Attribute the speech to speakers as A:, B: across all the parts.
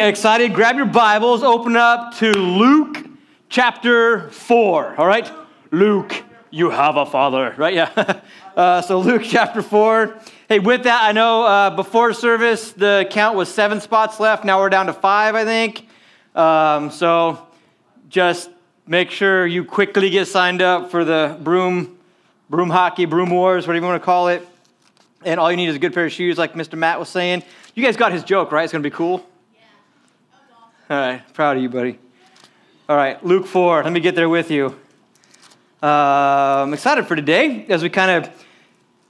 A: Excited? Grab your Bibles, open up to Luke chapter 4. All right? Luke, you have a father, right? Yeah. Uh, so, Luke chapter 4. Hey, with that, I know uh, before service the count was seven spots left. Now we're down to five, I think. Um, so, just make sure you quickly get signed up for the broom, broom hockey, broom wars, whatever you want to call it. And all you need is a good pair of shoes, like Mr. Matt was saying. You guys got his joke, right? It's going to be cool. All right, proud of you, buddy. All right, Luke 4. Let me get there with you. Uh, I'm excited for today as we kind of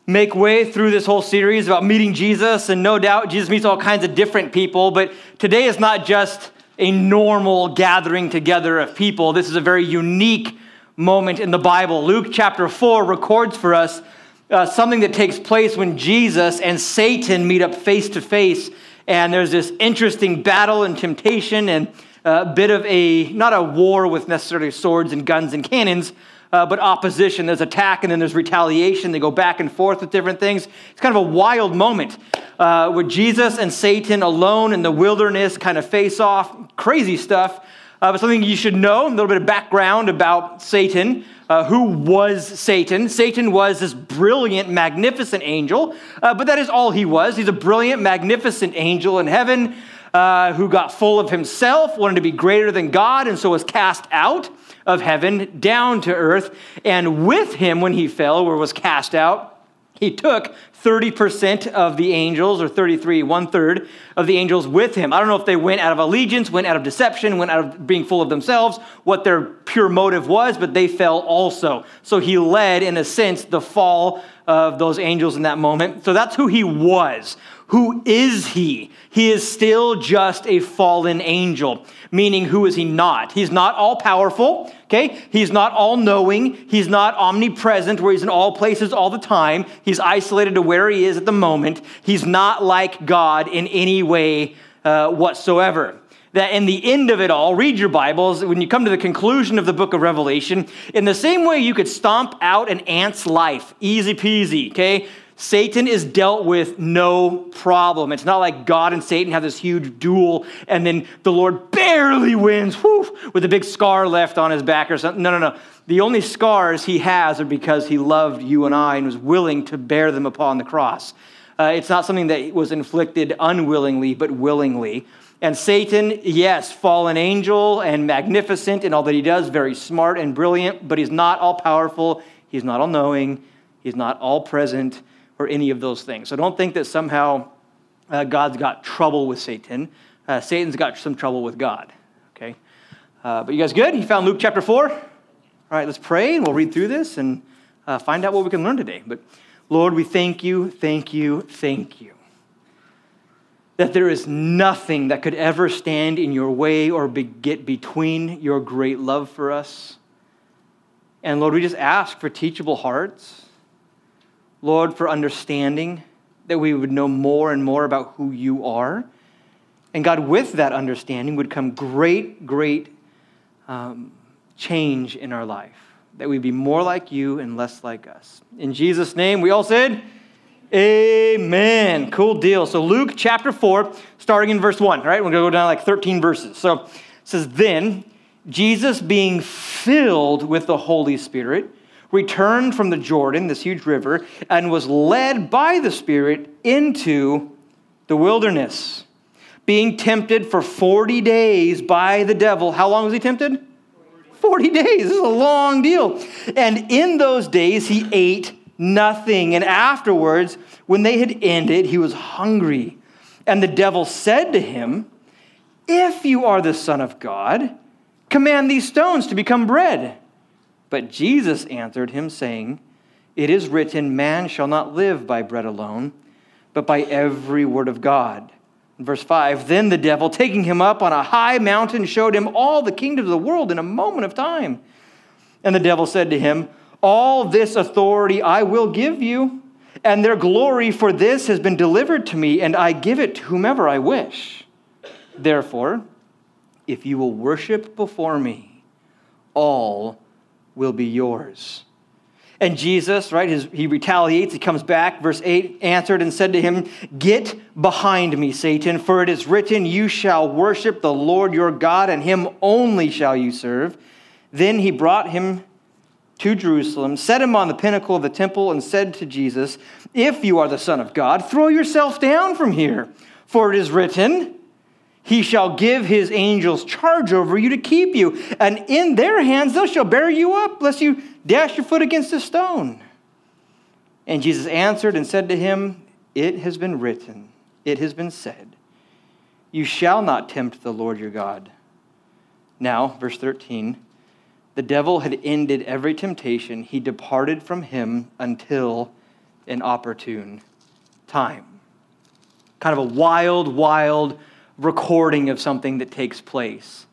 A: make way through this whole series about meeting Jesus. And no doubt, Jesus meets all kinds of different people. But today is not just a normal gathering together of people, this is a very unique moment in the Bible. Luke chapter 4 records for us uh, something that takes place when Jesus and Satan meet up face to face and there's this interesting battle and temptation and a bit of a, not a war with necessarily swords and guns and cannons, uh, but opposition. There's attack and then there's retaliation. They go back and forth with different things. It's kind of a wild moment uh, where Jesus and Satan alone in the wilderness kind of face off. Crazy stuff. Uh, but something you should know a little bit of background about Satan. Uh, who was Satan? Satan was this brilliant, magnificent angel, uh, but that is all he was. He's a brilliant, magnificent angel in heaven uh, who got full of himself, wanted to be greater than God, and so was cast out of heaven down to earth. And with him, when he fell or was cast out, he took 30% of the angels, or 33, one third of the angels with him. I don't know if they went out of allegiance, went out of deception, went out of being full of themselves, what their pure motive was, but they fell also. So he led, in a sense, the fall of those angels in that moment. So that's who he was. Who is he? He is still just a fallen angel, meaning who is he not? He's not all powerful, okay? He's not all knowing. He's not omnipresent, where he's in all places all the time. He's isolated to where he is at the moment. He's not like God in any way uh, whatsoever that in the end of it all, read your Bibles, when you come to the conclusion of the book of Revelation, in the same way you could stomp out an ant's life, easy peasy, okay? Satan is dealt with no problem. It's not like God and Satan have this huge duel and then the Lord barely wins whew, with a big scar left on his back or something. No, no, no. The only scars he has are because he loved you and I and was willing to bear them upon the cross. Uh, it's not something that was inflicted unwillingly, but willingly. And Satan, yes, fallen angel and magnificent in all that he does, very smart and brilliant, but he's not all powerful. He's not all knowing. He's not all present or any of those things. So don't think that somehow uh, God's got trouble with Satan. Uh, Satan's got some trouble with God. Okay? Uh, but you guys good? You found Luke chapter 4? All right, let's pray and we'll read through this and uh, find out what we can learn today. But Lord, we thank you, thank you, thank you. That there is nothing that could ever stand in your way or be- get between your great love for us. And Lord, we just ask for teachable hearts Lord, for understanding, that we would know more and more about who you are. And God, with that understanding would come great, great um, change in our life, that we'd be more like you and less like us. In Jesus' name, we all said, Amen. Cool deal. So, Luke chapter 4, starting in verse 1, right? We're going to go down like 13 verses. So, it says, Then Jesus, being filled with the Holy Spirit, returned from the Jordan, this huge river, and was led by the Spirit into the wilderness, being tempted for 40 days by the devil. How long was he tempted? 40 days. This is a long deal. And in those days, he ate nothing. And afterwards, when they had ended, he was hungry. And the devil said to him, If you are the Son of God, command these stones to become bread. But Jesus answered him, saying, It is written, Man shall not live by bread alone, but by every word of God. Verse 5 Then the devil, taking him up on a high mountain, showed him all the kingdoms of the world in a moment of time. And the devil said to him, All this authority I will give you, and their glory for this has been delivered to me, and I give it to whomever I wish. Therefore, if you will worship before me, all will be yours. And Jesus, right, his, he retaliates. He comes back. Verse 8 answered and said to him, Get behind me, Satan, for it is written, You shall worship the Lord your God, and him only shall you serve. Then he brought him to Jerusalem, set him on the pinnacle of the temple, and said to Jesus, If you are the Son of God, throw yourself down from here, for it is written, He shall give his angels charge over you to keep you, and in their hands they shall bear you up, lest you dash your foot against a stone. And Jesus answered and said to him, It has been written, it has been said, You shall not tempt the Lord your God. Now, verse 13 the devil had ended every temptation. He departed from him until an opportune time. Kind of a wild, wild recording of something that takes place.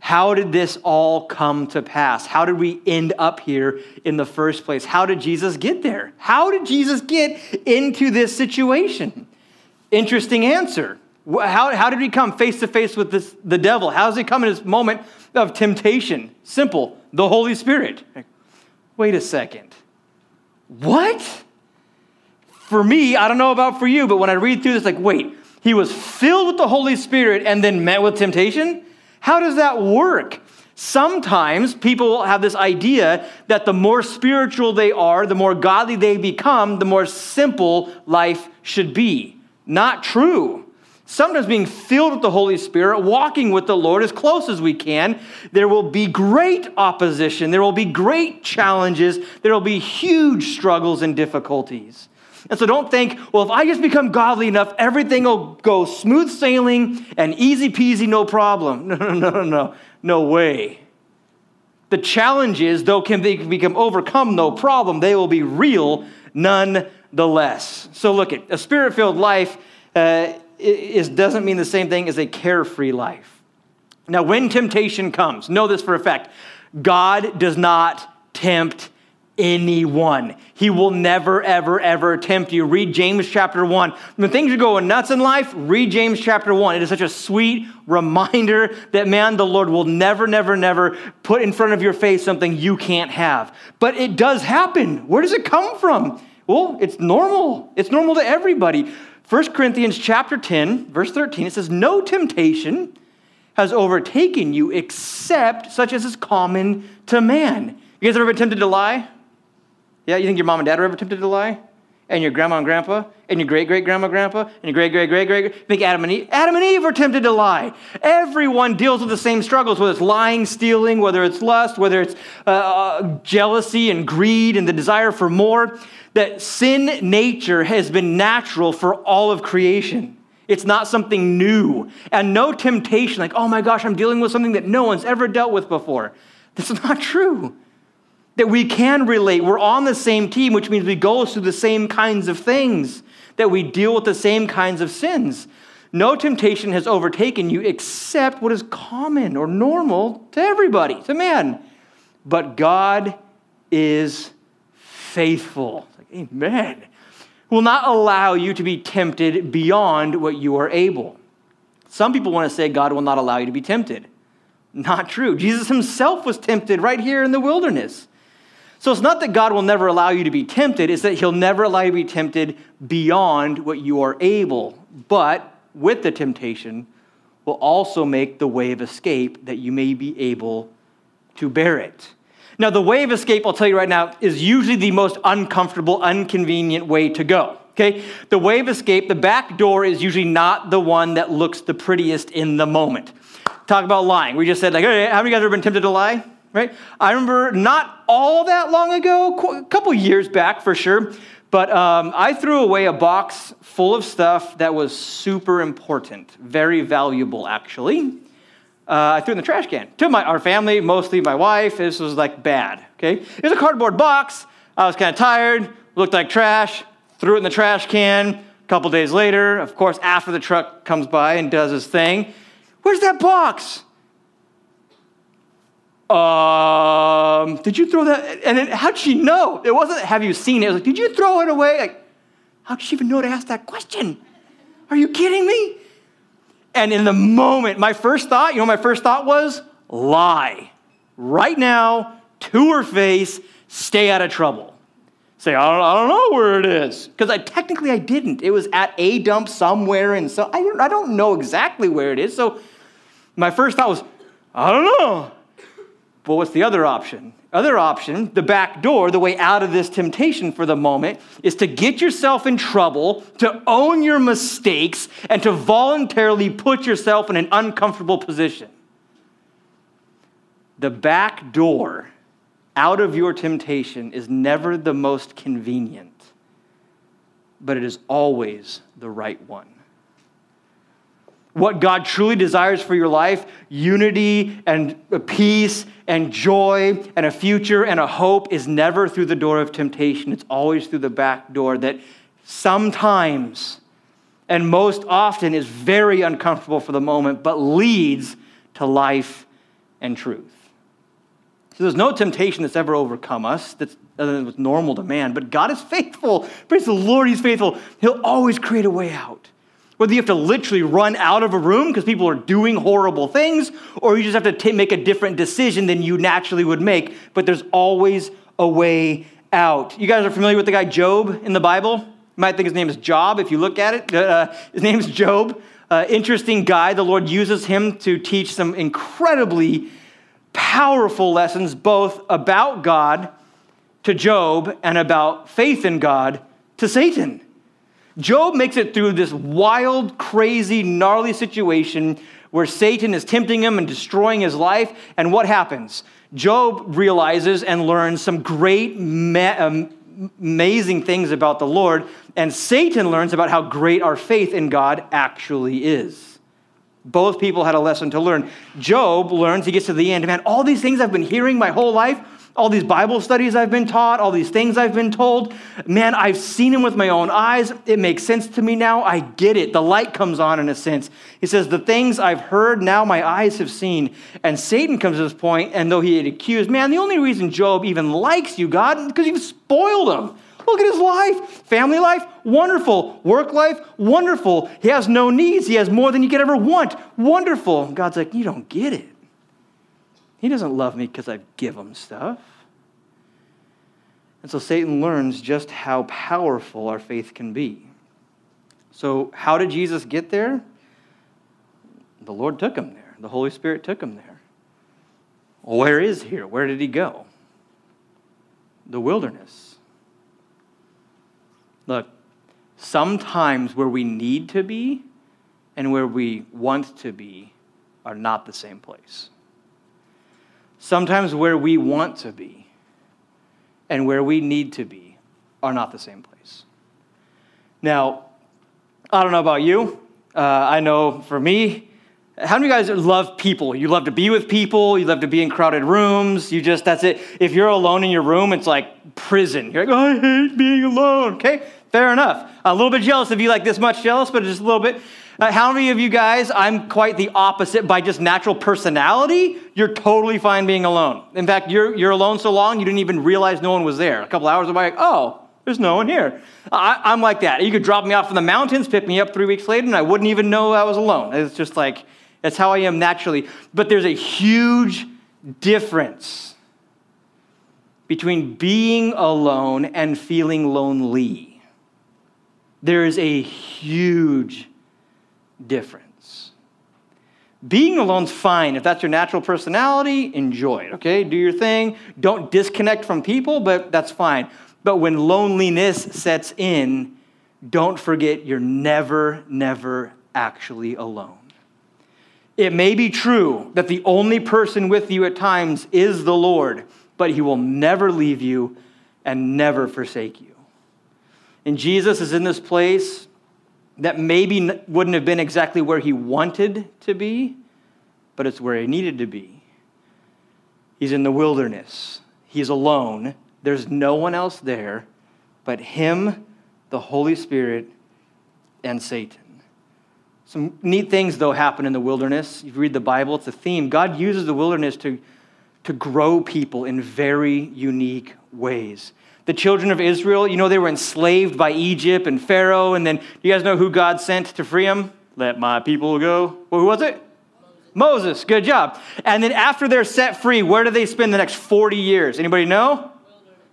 A: How did this all come to pass? How did we end up here in the first place? How did Jesus get there? How did Jesus get into this situation? Interesting answer. How, how did he come face to face with this, the devil? How does he come in this moment of temptation? Simple the Holy Spirit. Wait a second. What? For me, I don't know about for you, but when I read through this, like, wait, he was filled with the Holy Spirit and then met with temptation? How does that work? Sometimes people have this idea that the more spiritual they are, the more godly they become, the more simple life should be. Not true. Sometimes being filled with the Holy Spirit, walking with the Lord as close as we can, there will be great opposition. There will be great challenges. There will be huge struggles and difficulties. And so don't think, well, if I just become godly enough, everything will go smooth sailing and easy peasy, no problem. No, no, no, no, no. No way. The challenges, though can they become overcome, no problem, they will be real nonetheless. So look at a spirit-filled life uh, is, doesn't mean the same thing as a carefree life. Now, when temptation comes, know this for a fact God does not tempt anyone. He will never, ever, ever tempt you. Read James chapter 1. When things are going nuts in life, read James chapter 1. It is such a sweet reminder that, man, the Lord will never, never, never put in front of your face something you can't have. But it does happen. Where does it come from? Well, it's normal. It's normal to everybody. 1 Corinthians chapter 10, verse 13, it says, No temptation has overtaken you except such as is common to man. You guys ever been tempted to lie? Yeah, you think your mom and dad are ever tempted to lie? And your grandma and grandpa? And your great great grandma grandpa? And your great great great great? Think Adam and Eve? Adam and Eve were tempted to lie. Everyone deals with the same struggles, whether it's lying, stealing, whether it's lust, whether it's uh, uh, jealousy and greed and the desire for more. That sin nature has been natural for all of creation. It's not something new. And no temptation, like, oh my gosh, I'm dealing with something that no one's ever dealt with before. That's not true that we can relate. We're on the same team, which means we go through the same kinds of things, that we deal with the same kinds of sins. No temptation has overtaken you except what is common or normal to everybody, to man. But God is faithful. Amen. Will not allow you to be tempted beyond what you are able. Some people want to say God will not allow you to be tempted. Not true. Jesus himself was tempted right here in the wilderness. So it's not that God will never allow you to be tempted, it's that He'll never allow you to be tempted beyond what you are able. But with the temptation, will also make the way of escape that you may be able to bear it. Now, the way of escape, I'll tell you right now, is usually the most uncomfortable, inconvenient way to go. Okay? The way of escape, the back door is usually not the one that looks the prettiest in the moment. Talk about lying. We just said, like, hey, how many of you guys ever been tempted to lie? Right? I remember not all that long ago, a couple years back for sure, but um, I threw away a box full of stuff that was super important, very valuable actually. Uh, I threw in the trash can. To my, our family, mostly my wife, this was like bad, okay? It was a cardboard box. I was kind of tired, looked like trash, threw it in the trash can. A couple days later, of course, after the truck comes by and does his thing, where's that box? Um, did you throw that? And then how'd she know? It wasn't, have you seen it? It was like, did you throw it away? Like, how did she even know to ask that question? Are you kidding me? And in the moment, my first thought, you know, my first thought was lie. Right now, to her face, stay out of trouble. Say, I don't, I don't know where it is. Because I technically I didn't. It was at a dump somewhere, and so I, don't, I don't know exactly where it is. So my first thought was, I don't know. But what's the other option? Other option, the back door, the way out of this temptation for the moment, is to get yourself in trouble, to own your mistakes, and to voluntarily put yourself in an uncomfortable position. The back door out of your temptation is never the most convenient, but it is always the right one what God truly desires for your life unity and peace and joy and a future and a hope is never through the door of temptation. It's always through the back door that sometimes and most often is very uncomfortable for the moment, but leads to life and truth. So there's no temptation that's ever overcome us that's other than what's normal to man, but God is faithful. Praise the Lord, He's faithful. He'll always create a way out. Whether you have to literally run out of a room because people are doing horrible things, or you just have to t- make a different decision than you naturally would make, but there's always a way out. You guys are familiar with the guy Job in the Bible? You might think his name is Job if you look at it. Uh, his name is Job. Uh, interesting guy. The Lord uses him to teach some incredibly powerful lessons, both about God to Job and about faith in God to Satan. Job makes it through this wild, crazy, gnarly situation where Satan is tempting him and destroying his life. And what happens? Job realizes and learns some great, um, amazing things about the Lord. And Satan learns about how great our faith in God actually is. Both people had a lesson to learn. Job learns, he gets to the end, man, all these things I've been hearing my whole life, all these Bible studies I've been taught, all these things I've been told. Man, I've seen them with my own eyes. It makes sense to me now. I get it. The light comes on in a sense. He says, The things I've heard, now my eyes have seen. And Satan comes to this point, and though he had accused, man, the only reason Job even likes you, God, because you've spoiled him. Look at his life. Family life, wonderful. Work life, wonderful. He has no needs. He has more than you could ever want. Wonderful. God's like, You don't get it. He doesn't love me because I give him stuff. And so Satan learns just how powerful our faith can be. So, how did Jesus get there? The Lord took him there, the Holy Spirit took him there. Where is here? Where did he go? The wilderness. Look, sometimes where we need to be and where we want to be are not the same place. Sometimes where we want to be and where we need to be are not the same place. Now, I don't know about you. Uh, I know for me, how many of you guys love people? You love to be with people, you love to be in crowded rooms. You just, that's it. If you're alone in your room, it's like prison. You're like, oh, I hate being alone. Okay, fair enough. A little bit jealous of you, like this much jealous, but just a little bit. Uh, how many of you guys, I'm quite the opposite by just natural personality, you're totally fine being alone. In fact, you're, you're alone so long you didn't even realize no one was there. A couple hours away, like, oh, there's no one here. I, am like that. You could drop me off in the mountains, pick me up three weeks later, and I wouldn't even know I was alone. It's just like, that's how I am naturally. But there's a huge difference between being alone and feeling lonely. There is a huge difference. Being alone's fine. If that's your natural personality, enjoy it, okay? Do your thing. Don't disconnect from people, but that's fine. But when loneliness sets in, don't forget you're never, never actually alone. It may be true that the only person with you at times is the Lord, but he will never leave you and never forsake you. And Jesus is in this place that maybe wouldn't have been exactly where he wanted to be, but it's where he needed to be. He's in the wilderness, he's alone. There's no one else there but him, the Holy Spirit, and Satan. Some neat things, though, happen in the wilderness. You read the Bible, it's a theme. God uses the wilderness to, to grow people in very unique ways the children of Israel, you know, they were enslaved by Egypt and Pharaoh. And then, do you guys know who God sent to free them? Let my people go. Well, who was it? Moses. Moses. Good job. And then after they're set free, where do they spend the next 40 years? Anybody know? Wilderness.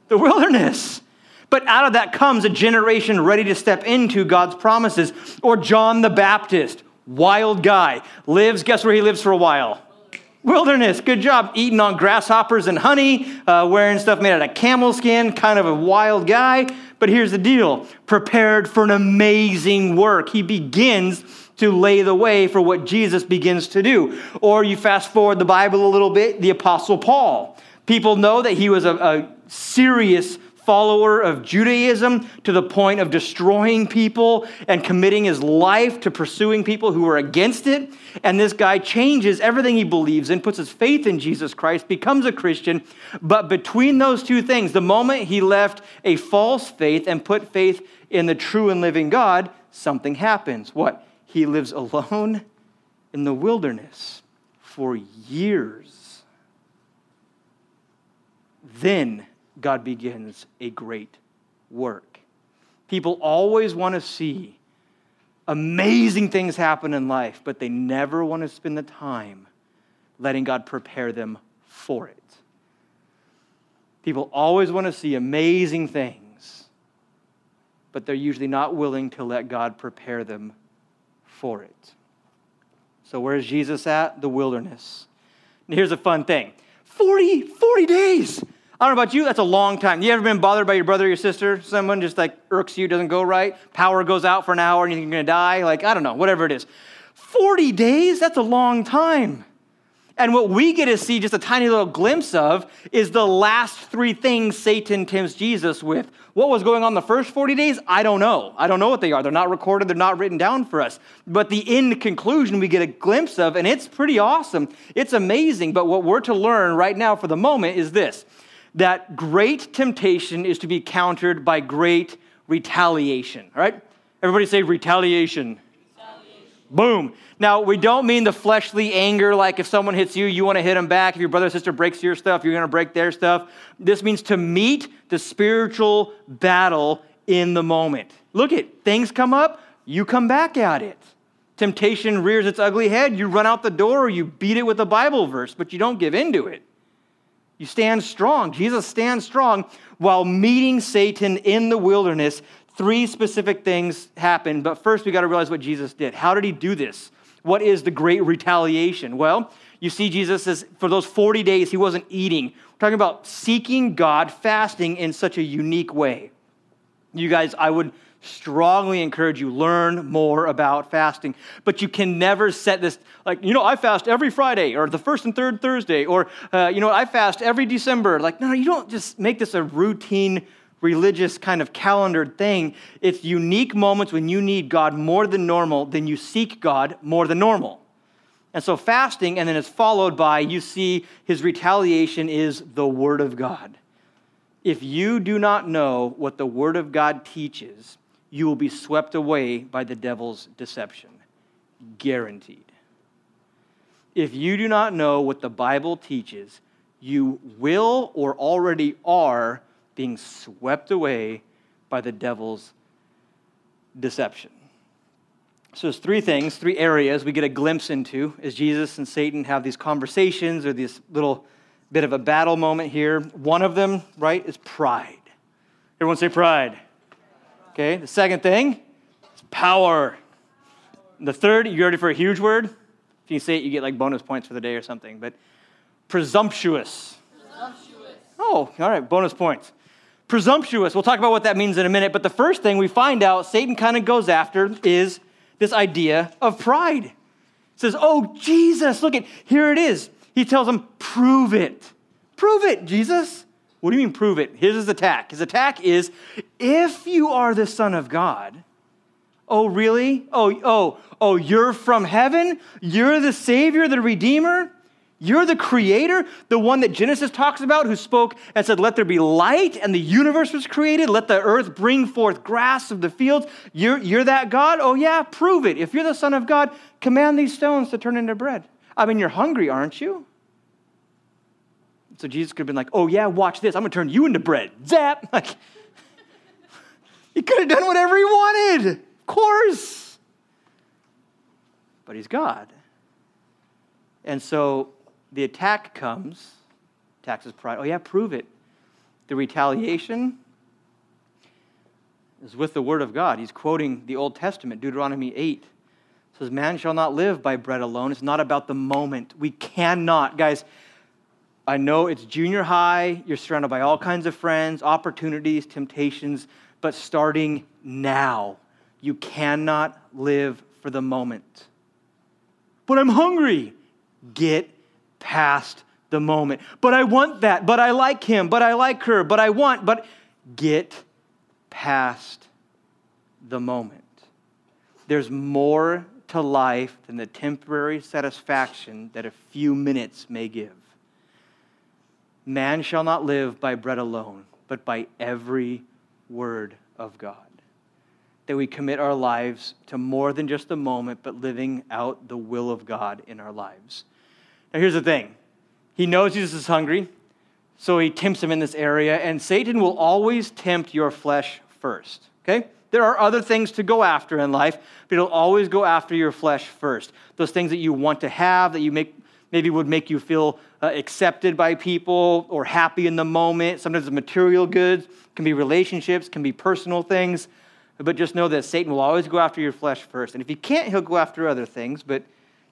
A: The wilderness. But out of that comes a generation ready to step into God's promises. Or John the Baptist, wild guy, lives, guess where he lives for a while? Wilderness, good job. Eating on grasshoppers and honey, uh, wearing stuff made out of camel skin, kind of a wild guy. But here's the deal prepared for an amazing work. He begins to lay the way for what Jesus begins to do. Or you fast forward the Bible a little bit, the Apostle Paul. People know that he was a, a serious follower of Judaism to the point of destroying people and committing his life to pursuing people who were against it. And this guy changes everything he believes in, puts his faith in Jesus Christ, becomes a Christian. But between those two things, the moment he left a false faith and put faith in the true and living God, something happens. What? He lives alone in the wilderness for years. Then God begins a great work. People always want to see amazing things happen in life, but they never want to spend the time letting God prepare them for it. People always want to see amazing things, but they're usually not willing to let God prepare them for it. So, where's Jesus at? The wilderness. And here's a fun thing 40, 40 days. I don't know about you, that's a long time. You ever been bothered by your brother or your sister? Someone just like irks you, doesn't go right? Power goes out for an hour and you think you're gonna die? Like, I don't know, whatever it is. 40 days, that's a long time. And what we get to see just a tiny little glimpse of is the last three things Satan tempts Jesus with. What was going on the first 40 days? I don't know. I don't know what they are. They're not recorded, they're not written down for us. But the end conclusion we get a glimpse of, and it's pretty awesome. It's amazing. But what we're to learn right now for the moment is this that great temptation is to be countered by great retaliation. All right? Everybody say retaliation. retaliation. Boom. Now, we don't mean the fleshly anger, like if someone hits you, you want to hit them back. If your brother or sister breaks your stuff, you're going to break their stuff. This means to meet the spiritual battle in the moment. Look at things come up, you come back at it. Temptation rears its ugly head, you run out the door or you beat it with a Bible verse, but you don't give in to it. You stand strong. Jesus stands strong while meeting Satan in the wilderness. Three specific things happen, but first we got to realize what Jesus did. How did he do this? What is the great retaliation? Well, you see, Jesus says for those 40 days, he wasn't eating. We're talking about seeking God, fasting in such a unique way. You guys, I would strongly encourage you learn more about fasting but you can never set this like you know i fast every friday or the first and third thursday or uh, you know i fast every december like no you don't just make this a routine religious kind of calendared thing. It's unique moments when you need God more than normal, then you seek God more than normal. And so fasting, and then it's followed by you see his retaliation is the Word of God. If you do not know what the Word of God teaches, you will be swept away by the devil's deception. Guaranteed. If you do not know what the Bible teaches, you will or already are being swept away by the devil's deception. So there's three things, three areas we get a glimpse into as Jesus and Satan have these conversations or this little bit of a battle moment here. One of them, right, is pride. Everyone say pride. Okay, the second thing is power. The third, you ready for a huge word? If you say it, you get like bonus points for the day or something. But presumptuous. presumptuous. Oh, all right, bonus points presumptuous. We'll talk about what that means in a minute. But the first thing we find out Satan kind of goes after is this idea of pride. He says, Oh, Jesus, look at here it is. He tells him, Prove it. Prove it, Jesus. What do you mean, prove it? Here's his attack. His attack is if you are the Son of God, oh, really? Oh, oh, oh, you're from heaven? You're the Savior, the Redeemer? You're the creator, the one that Genesis talks about, who spoke and said, Let there be light, and the universe was created. Let the earth bring forth grass of the fields. You're, you're that God? Oh, yeah, prove it. If you're the Son of God, command these stones to turn into bread. I mean, you're hungry, aren't you? So Jesus could have been like, Oh, yeah, watch this. I'm going to turn you into bread. Zap! Like, he could have done whatever he wanted. Of course. But he's God. And so the attack comes, taxes pride. Oh, yeah, prove it. The retaliation, is with the Word of God. He's quoting the Old Testament, Deuteronomy 8. Says, Man shall not live by bread alone. It's not about the moment. We cannot, guys. I know it's junior high, you're surrounded by all kinds of friends, opportunities, temptations, but starting now, you cannot live for the moment. But I'm hungry. Get past the moment. But I want that. But I like him. But I like her. But I want. But get past the moment. There's more to life than the temporary satisfaction that a few minutes may give. Man shall not live by bread alone, but by every word of God. That we commit our lives to more than just a moment, but living out the will of God in our lives. Now, here's the thing He knows Jesus is hungry, so he tempts him in this area, and Satan will always tempt your flesh first, okay? There are other things to go after in life, but it'll always go after your flesh first. Those things that you want to have, that you make, maybe would make you feel uh, accepted by people or happy in the moment. Sometimes it's material goods, can be relationships, can be personal things. But just know that Satan will always go after your flesh first. And if he can't, he'll go after other things, but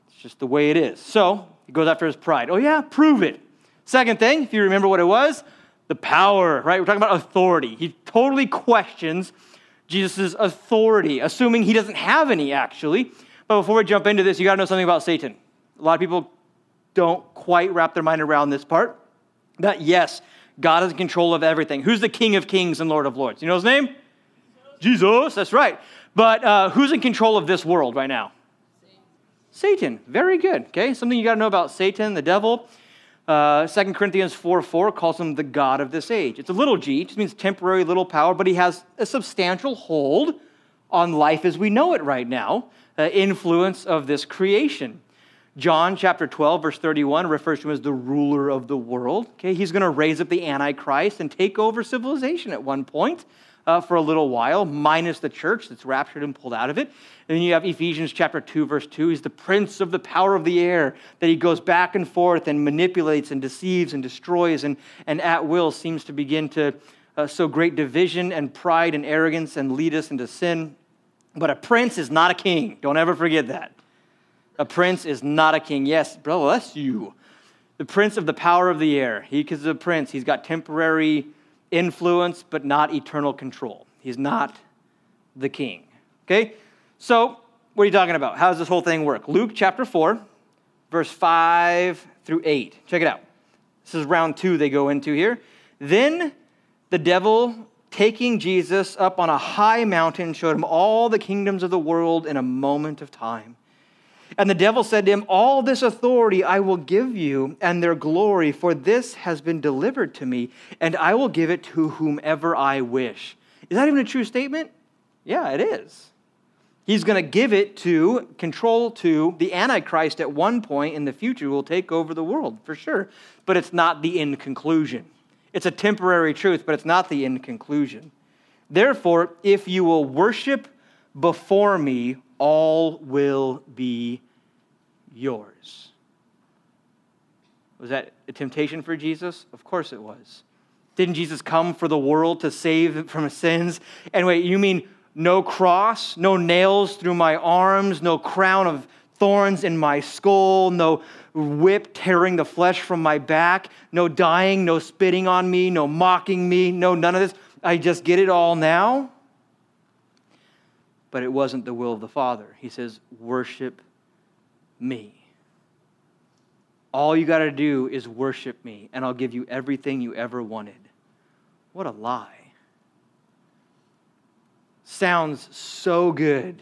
A: it's just the way it is. So he goes after his pride. Oh, yeah, prove it. Second thing, if you remember what it was, the power, right? We're talking about authority. He totally questions Jesus' authority, assuming he doesn't have any, actually. But before we jump into this, you got to know something about Satan. A lot of people don't quite wrap their mind around this part. That, yes, God is in control of everything. Who's the King of Kings and Lord of Lords? You know his name? Jesus. That's right. But uh, who's in control of this world right now? Satan. Satan. Very good. Okay, something you got to know about Satan, the devil. Uh, 2 Corinthians 4 4 calls him the God of this age. It's a little g, it just means temporary little power, but he has a substantial hold on life as we know it right now, uh, influence of this creation. John chapter 12, verse 31 refers to him as the ruler of the world. Okay, he's going to raise up the Antichrist and take over civilization at one point uh, for a little while, minus the church that's raptured and pulled out of it. And then you have Ephesians chapter 2, verse 2. He's the prince of the power of the air, that he goes back and forth and manipulates and deceives and destroys and, and at will seems to begin to uh, sow great division and pride and arrogance and lead us into sin. But a prince is not a king. Don't ever forget that. A prince is not a king. Yes, bless you. The prince of the power of the air. He is a prince. He's got temporary influence, but not eternal control. He's not the king. Okay? So, what are you talking about? How does this whole thing work? Luke chapter 4, verse 5 through 8. Check it out. This is round two they go into here. Then the devil, taking Jesus up on a high mountain, showed him all the kingdoms of the world in a moment of time. And the devil said to him, All this authority I will give you and their glory, for this has been delivered to me, and I will give it to whomever I wish. Is that even a true statement? Yeah, it is. He's going to give it to, control to the Antichrist at one point in the future will take over the world, for sure. But it's not the end conclusion. It's a temporary truth, but it's not the end conclusion. Therefore, if you will worship before me, all will be yours. Was that a temptation for Jesus? Of course it was. Didn't Jesus come for the world to save from sins? Anyway, you mean no cross, no nails through my arms, no crown of thorns in my skull, no whip tearing the flesh from my back, no dying, no spitting on me, no mocking me, no none of this. I just get it all now but it wasn't the will of the Father. He says, Worship me. All you got to do is worship me, and I'll give you everything you ever wanted. What a lie. Sounds so good,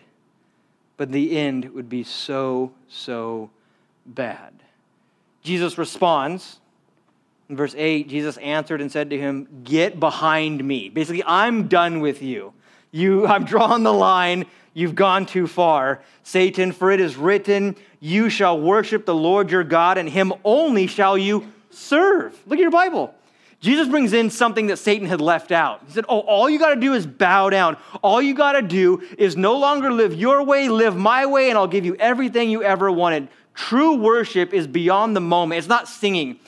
A: but the end would be so, so bad. Jesus responds. In verse 8, Jesus answered and said to him, Get behind me. Basically, I'm done with you. You, I've drawn the line. You've gone too far. Satan, for it is written, You shall worship the Lord your God, and him only shall you serve. Look at your Bible. Jesus brings in something that Satan had left out. He said, Oh, all you got to do is bow down. All you got to do is no longer live your way, live my way, and I'll give you everything you ever wanted. True worship is beyond the moment. It's not singing.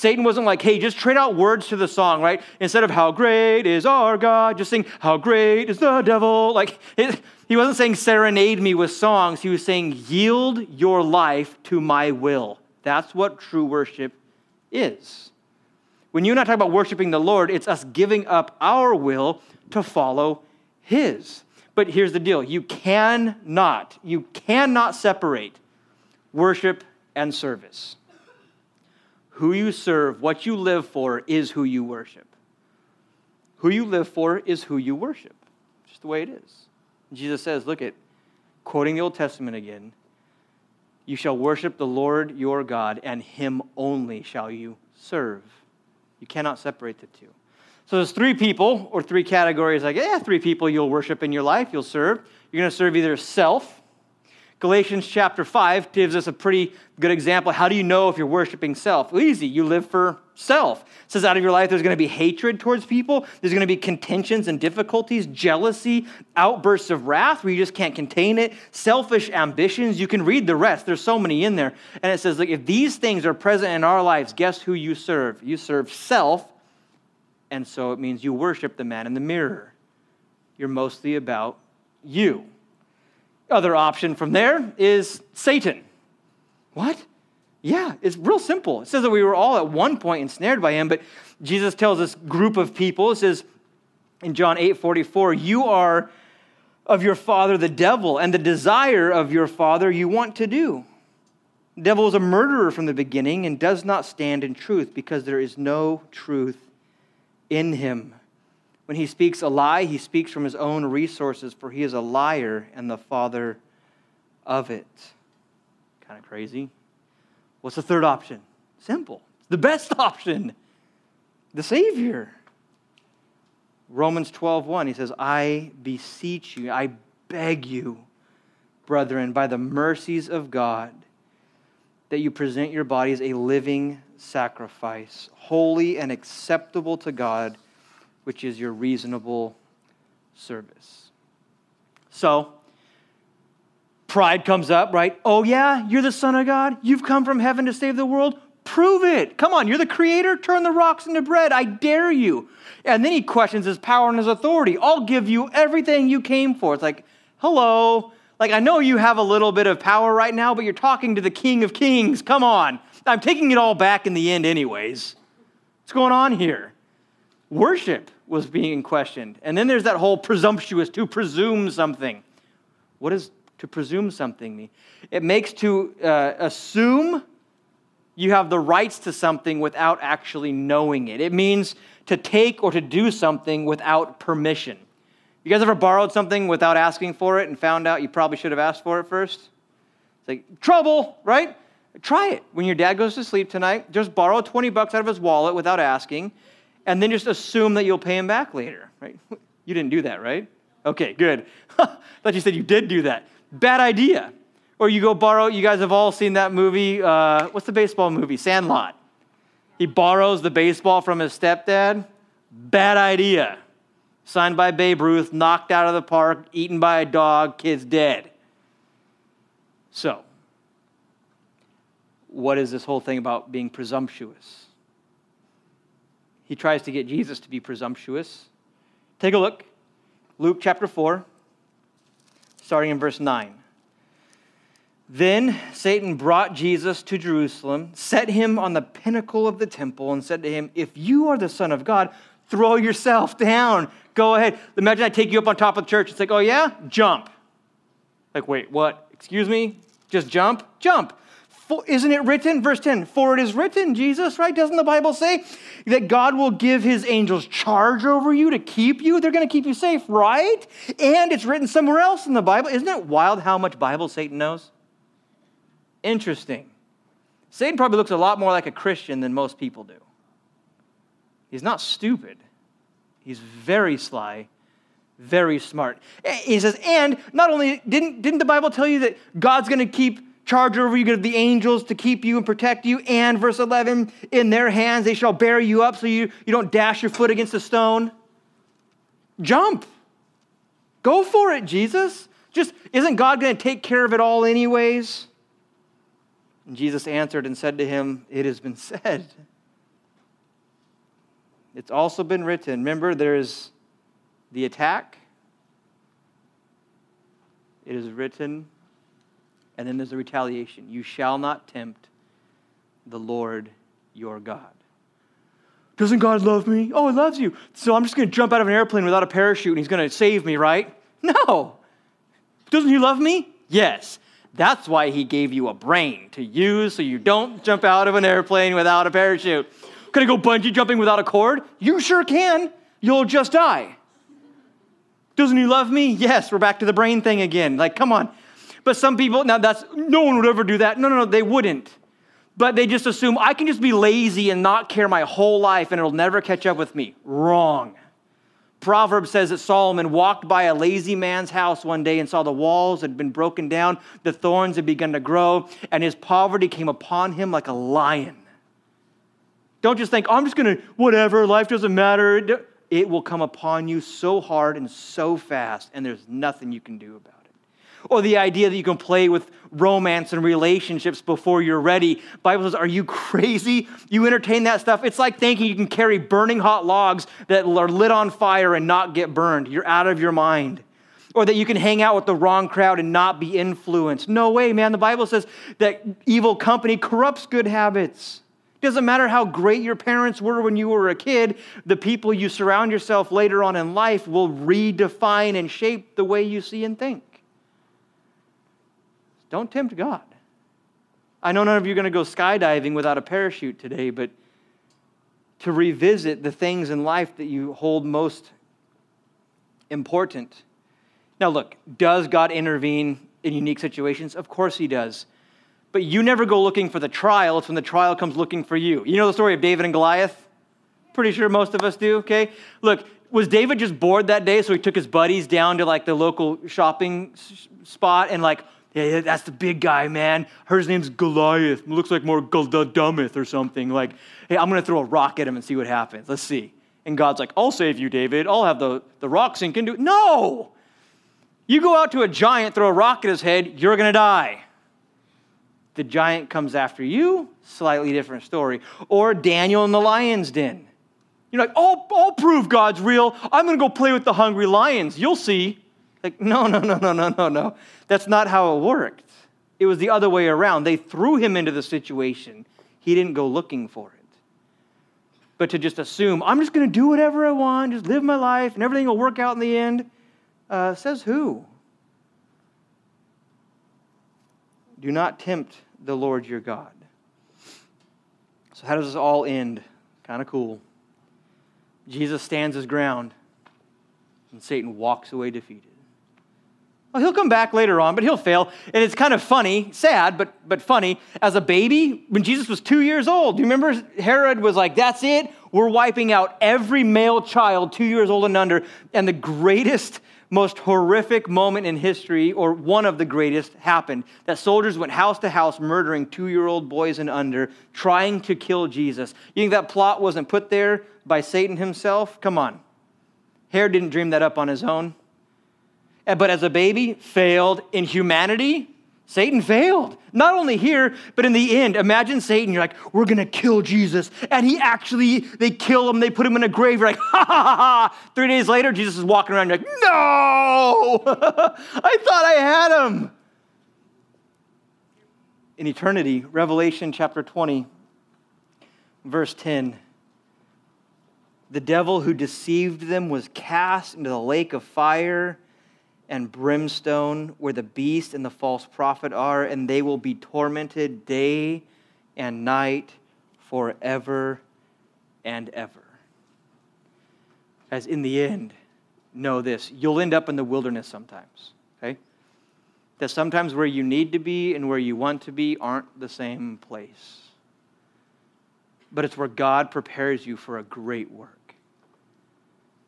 A: Satan wasn't like, hey, just trade out words to the song, right? Instead of how great is our God, just sing how great is the devil. Like, it, he wasn't saying serenade me with songs. He was saying yield your life to my will. That's what true worship is. When you and I talk about worshiping the Lord, it's us giving up our will to follow his. But here's the deal you cannot, you cannot separate worship and service. Who you serve, what you live for, is who you worship. Who you live for is who you worship. Just the way it is. Jesus says, look at, quoting the Old Testament again, you shall worship the Lord your God, and him only shall you serve. You cannot separate the two. So there's three people or three categories like, yeah, three people you'll worship in your life, you'll serve. You're going to serve either self. Galatians chapter 5 gives us a pretty good example. How do you know if you're worshiping self? Well, easy. You live for self. It says out of your life there's going to be hatred towards people, there's going to be contentions and difficulties, jealousy, outbursts of wrath where you just can't contain it, selfish ambitions. You can read the rest. There's so many in there. And it says, like, if these things are present in our lives, guess who you serve? You serve self and so it means you worship the man in the mirror. You're mostly about you. Other option from there is Satan. What? Yeah, it's real simple. It says that we were all at one point ensnared by him, but Jesus tells this group of people, it says in John 8 44, you are of your father the devil, and the desire of your father you want to do. The devil is a murderer from the beginning and does not stand in truth because there is no truth in him. When he speaks a lie, he speaks from his own resources, for he is a liar and the father of it. Kind of crazy. What's the third option? Simple. the best option. The Savior. Romans 12:1 he says, "I beseech you, I beg you, brethren, by the mercies of God, that you present your bodies a living sacrifice, holy and acceptable to God, which is your reasonable service. So, pride comes up, right? Oh, yeah, you're the Son of God. You've come from heaven to save the world. Prove it. Come on, you're the creator. Turn the rocks into bread. I dare you. And then he questions his power and his authority. I'll give you everything you came for. It's like, hello. Like, I know you have a little bit of power right now, but you're talking to the King of Kings. Come on. I'm taking it all back in the end, anyways. What's going on here? Worship was being questioned. And then there's that whole presumptuous to presume something. What does to presume something mean? It makes to uh, assume you have the rights to something without actually knowing it. It means to take or to do something without permission. You guys ever borrowed something without asking for it and found out you probably should have asked for it first? It's like, trouble, right? Try it. When your dad goes to sleep tonight, just borrow 20 bucks out of his wallet without asking, and then just assume that you'll pay him back later, right? You didn't do that, right? Okay, good. thought you said you did do that. Bad idea. Or you go borrow, you guys have all seen that movie. Uh, what's the baseball movie? Sandlot. He borrows the baseball from his stepdad. Bad idea signed by Babe Ruth, knocked out of the park, eaten by a dog, kids dead. So, what is this whole thing about being presumptuous? He tries to get Jesus to be presumptuous. Take a look. Luke chapter 4, starting in verse 9. Then Satan brought Jesus to Jerusalem, set him on the pinnacle of the temple, and said to him, If you are the Son of God, throw yourself down. Go ahead. Imagine I take you up on top of the church. It's like, oh yeah? Jump. Like, wait, what? Excuse me? Just jump? Jump. For, isn't it written? Verse 10 For it is written, Jesus, right? Doesn't the Bible say that God will give his angels charge over you to keep you? They're going to keep you safe, right? And it's written somewhere else in the Bible. Isn't it wild how much Bible Satan knows? Interesting. Satan probably looks a lot more like a Christian than most people do. He's not stupid. He's very sly, very smart. Eh, he says, and not only, didn't, didn't the Bible tell you that God's going to keep charge over you, give the angels to keep you and protect you? And verse 11, in their hands they shall bear you up so you, you don't dash your foot against a stone. Jump. Go for it, Jesus. Just, isn't God going to take care of it all, anyways? And Jesus answered and said to him, It has been said, It's also been written. Remember, there's the attack, it is written, and then there's the retaliation. You shall not tempt the Lord your God. Doesn't God love me? Oh, he loves you. So I'm just going to jump out of an airplane without a parachute and he's going to save me, right? No. Doesn't he love me? Yes. That's why he gave you a brain to use so you don't jump out of an airplane without a parachute. Can I go bungee jumping without a cord? You sure can. You'll just die. Doesn't he love me? Yes, we're back to the brain thing again. Like, come on. But some people, now that's, no one would ever do that. No, no, no, they wouldn't. But they just assume I can just be lazy and not care my whole life and it'll never catch up with me. Wrong. Proverbs says that Solomon walked by a lazy man's house one day and saw the walls had been broken down, the thorns had begun to grow, and his poverty came upon him like a lion. Don't just think, oh, I'm just going to, whatever, life doesn't matter. It will come upon you so hard and so fast, and there's nothing you can do about it. Or the idea that you can play with romance and relationships before you're ready. Bible says, are you crazy? You entertain that stuff. It's like thinking you can carry burning hot logs that are lit on fire and not get burned. You're out of your mind. Or that you can hang out with the wrong crowd and not be influenced. No way, man. The Bible says that evil company corrupts good habits. Doesn't matter how great your parents were when you were a kid, the people you surround yourself later on in life will redefine and shape the way you see and think. Don't tempt God. I know none of you are going to go skydiving without a parachute today, but to revisit the things in life that you hold most important. Now, look, does God intervene in unique situations? Of course, He does. But you never go looking for the trial, it's when the trial comes looking for you. You know the story of David and Goliath? Pretty sure most of us do, okay? Look, was David just bored that day, so he took his buddies down to like the local shopping spot and like, yeah, that's the big guy, man. Her name's Goliath. Looks like more Guldummeth or something. Like, hey, I'm gonna throw a rock at him and see what happens. Let's see. And God's like, I'll save you, David. I'll have the, the rock sink into it. No! You go out to a giant, throw a rock at his head, you're gonna die. The giant comes after you, slightly different story. Or Daniel in the lion's den. You're like, I'll, I'll prove God's real. I'm gonna go play with the hungry lions. You'll see. Like, no, no, no, no, no, no, no. That's not how it worked. It was the other way around. They threw him into the situation, he didn't go looking for it. But to just assume, I'm just going to do whatever I want, just live my life, and everything will work out in the end, uh, says who? Do not tempt the Lord your God. So, how does this all end? Kind of cool. Jesus stands his ground, and Satan walks away defeated. Well, he'll come back later on, but he'll fail. And it's kind of funny, sad, but, but funny. As a baby, when Jesus was two years old, do you remember Herod was like, that's it? We're wiping out every male child two years old and under. And the greatest, most horrific moment in history, or one of the greatest, happened. That soldiers went house to house murdering two year old boys and under, trying to kill Jesus. You think that plot wasn't put there by Satan himself? Come on. Herod didn't dream that up on his own. But as a baby, failed in humanity. Satan failed. Not only here, but in the end. Imagine Satan, you're like, we're gonna kill Jesus. And he actually, they kill him, they put him in a grave. You're like, ha ha ha ha. Three days later, Jesus is walking around, you're like, no! I thought I had him. In eternity, Revelation chapter 20, verse 10 the devil who deceived them was cast into the lake of fire and brimstone, where the beast and the false prophet are, and they will be tormented day and night forever and ever. As in the end, know this you'll end up in the wilderness sometimes, okay? That sometimes where you need to be and where you want to be aren't the same place. But it's where God prepares you for a great work.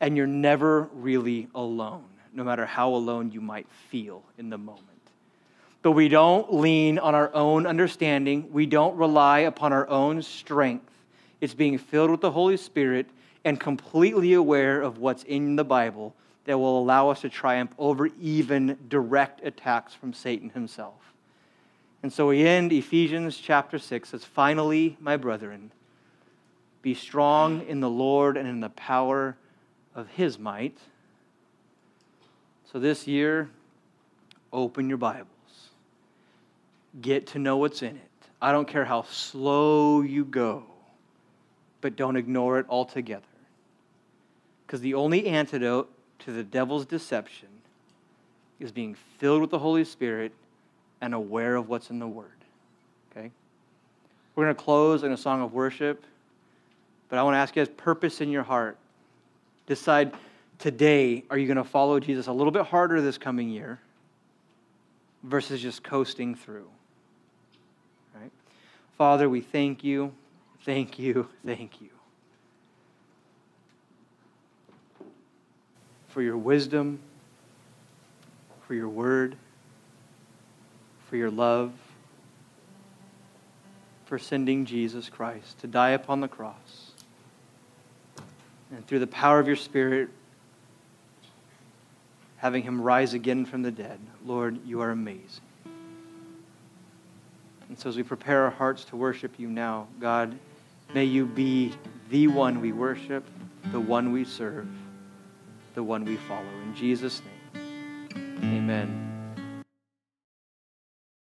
A: And you're never really alone no matter how alone you might feel in the moment. But we don't lean on our own understanding, we don't rely upon our own strength. It's being filled with the Holy Spirit and completely aware of what's in the Bible that will allow us to triumph over even direct attacks from Satan himself. And so we end Ephesians chapter 6 says, Finally, my brethren, Be strong in the Lord and in the power of his might. So this year, open your Bibles. Get to know what's in it. I don't care how slow you go, but don't ignore it altogether. Because the only antidote to the devil's deception is being filled with the Holy Spirit and aware of what's in the Word. Okay? We're going to close in a song of worship, but I want to ask you guys purpose in your heart. Decide today are you going to follow Jesus a little bit harder this coming year versus just coasting through? Right? Father, we thank you, thank you, thank you for your wisdom, for your word, for your love, for sending Jesus Christ to die upon the cross. And through the power of your Spirit, having him rise again from the dead. Lord, you are amazing. And so as we prepare our hearts to worship you now, God, may you be the one we worship, the one we serve, the one we follow. In Jesus' name, amen.